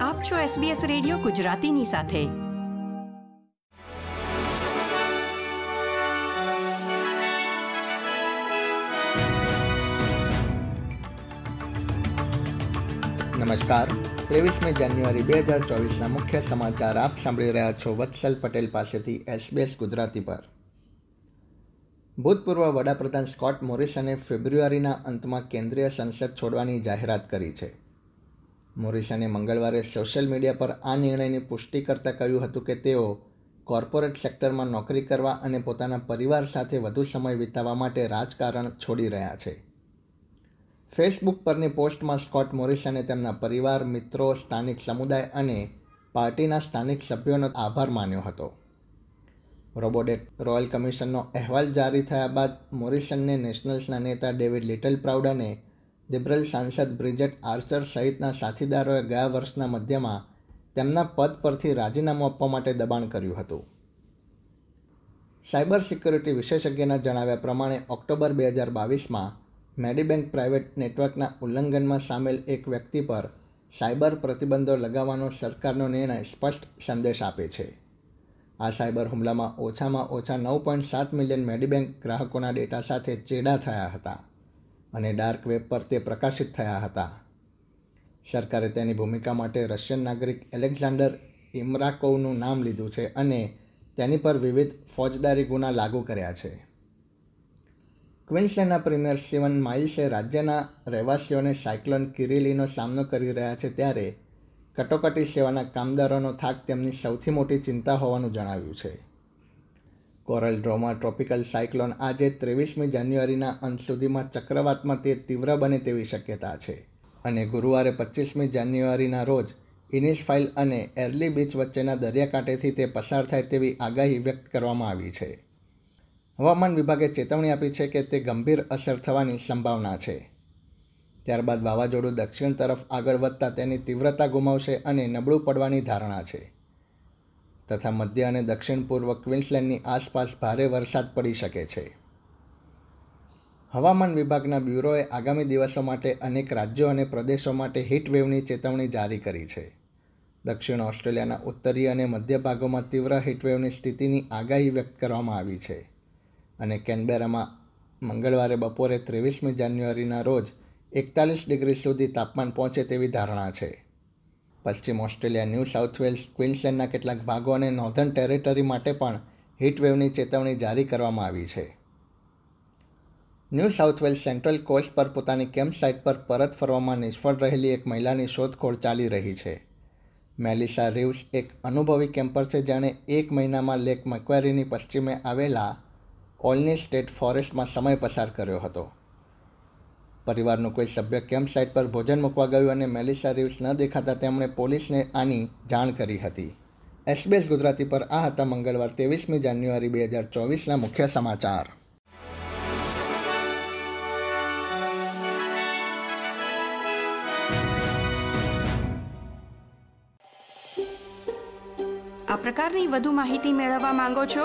આપ છો SBS radio ગુજરાતીની સાથે. નમસ્કાર. ત્રેવીસમી જાન્યુઆરી બે હજાર ચોવીસના મુખ્ય સમાચાર આપ સાંભળી રહ્યા છો વત્સલ પટેલ પાસેથી એસબીએસ ગુજરાતી પર. ભૂતપૂર્વ વડાપ્રધાન સ્કોટ મોરિસને ફેબ્રુઆરીના અંતમાં કેન્દ્રીય સંસદ છોડવાની જાહેરાત કરી છે. મોરિસને મંગળવારે સોશિયલ મીડિયા પર આ નિર્ણયની પુષ્ટિ કરતાં કહ્યું હતું કે તેઓ કોર્પોરેટ સેક્ટરમાં નોકરી કરવા અને પોતાના પરિવાર સાથે વધુ સમય વિતાવવા માટે રાજકારણ છોડી રહ્યા છે. ફેસબુક પરની પોસ્ટમાં સ્કોટ મોરિસને તેમના પરિવાર, મિત્રો, સ્થાનિક સમુદાય અને પાર્ટીના સ્થાનિક સભ્યોનો આભાર માન્યો હતો. રોબોડેટ રોયલ કમિશનનો અહેવાલ જારી થયા બાદ મોરિસનને નેશનલ્સના નેતા ડેવિડ લિટલ પ્રાઉડ અને લિબરલ સાંસદ બ્રિજેટ આર્ચર સહિતના સાથીદારોએ ગયા વર્ષના મધ્યમાં તેમના પદ પરથી રાજીનામું આપવા માટે દબાણ કર્યું હતું. સાયબર સિક્યુરિટી વિશેષજ્ઞના જણાવ્યા પ્રમાણે ઓક્ટોબર બે હજાર બાવીસમાં મેડીબેન્ક પ્રાઇવેટ નેટવર્કના ઉલ્લંઘનમાં સામેલ એક વ્યક્તિ પર સાયબર પ્રતિબંધો લગાવવાનો સરકારનો નિર્ણય સ્પષ્ટ સંદેશ આપે છે. આ સાયબર હુમલામાં ઓછામાં ઓછા નવ પોઈન્ટ સાત મિલિયન મેડીબેન્ક ગ્રાહકોના ડેટા સાથે ચેડા થયા હતા. અને ડાર્ક વેબ પર તે પ્રકાશિત થયા હતા. સરકારે તેની ભૂમિકા માટે રશિયન નાગરિક એલેક્ઝાન્ડર ઇમરાકોવનું નામ લીધું છે અને તેની પર વિવિધ ફોજદારી ગુના લાગુ કર્યા છે. ક્વિન્સલેન્ડના પ્રીમિયર સ્ટીવન માઇલ્સે રાજ્યના રહેવાસીઓને સાયક્લોન કિરીલીનો સામનો કરી રહ્યા છે ત્યારે કટોકટી સેવાના કામદારોનો થાક તેમની સૌથી મોટી ચિંતા હોવાનું જણાવ્યું છે. કોરલ ડ્રોમાં ટ્રોપિકલ સાયક્લોન આજે ત્રેવીસમી જાન્યુઆરીના અંત સુધીમાં ચક્રવાતમાં તે તીવ્ર બને તેવી શક્યતા છે. અને ગુરુવારે પચીસમી જાન્યુઆરીના રોજ ઇનિશ ફાઇલ અને એર્લી બીચ વચ્ચેના દરિયાકાંઠેથી તે પસાર થાય તેવી આગાહી વ્યક્ત કરવામાં આવી છે. હવામાન વિભાગે ચેતવણી આપી છે કે તે ગંભીર અસર થવાની સંભાવના છે. ત્યારબાદ વાવાઝોડું દક્ષિણ તરફ આગળ વધતા તેની તીવ્રતા ગુમાવશે અને નબળું પડવાની ધારણા છે. તથા મધ્ય અને દક્ષિણ પૂર્વ ક્વિન્સલેન્ડની આસપાસ ભારે વરસાદ પડી શકે છે. હવામાન વિભાગના બ્યુરોએ આગામી દિવસો માટે અનેક રાજ્યો અને પ્રદેશો માટે હીટવેવની ચેતવણી જારી કરી છે. દક્ષિણ ઓસ્ટ્રેલિયાના ઉત્તરીય અને મધ્ય ભાગોમાં તીવ્ર હીટવેવની સ્થિતિની આગાહી વ્યક્ત કરવામાં આવી છે અને કેનબેરામાં મંગળવારે બપોરે ત્રેવીસમી જાન્યુઆરીના રોજ એકતાલીસ ડિગ્રી સુધી તાપમાન પહોંચે તેવી ધારણા છે. પશ્ચિમ ઓસ્ટ્રેલિયા, ન્યૂ સાઉથ વેલ્સ, ક્વિન્સલેન્ડના કેટલાક ભાગો અને નોર્ધન ટેરેટરી માટે પણ હીટવેવની ચેતવણી જારી કરવામાં આવી છે. New South Wales Central Coast પર પોતાની કેમ્પ સાઇટ પર પરત ફરવામાં નિષ્ફળ રહેલી એક મહિલાની શોધખોળ ચાલી રહી છે. મેલિસા રિવ્સ એક અનુભવી કેમ્પર છે જેણે એક મહિનામાં લેક મક્વેરીની પશ્ચિમે આવેલા ઓલની સ્ટેટ ફોરેસ્ટમાં સમય પસાર કર્યો હતો. પરિવારનું કોઈ સભ્ય કેમ્પ સાઇટ પર ભોજન મૂકવા ગયું અને મેલિસા રિવ્સ ન દેખાતા તેમણે પોલીસને આની જાણ કરી હતી. એસબીએસ ગુજરાતી પર આ હતા મંગળવાર ત્રેવીસમી જાન્યુઆરી બે હજાર ચોવીસના મુખ્ય સમાચાર. આ પ્રકારની વધુ માહિતી મેળવવા માંગો છો?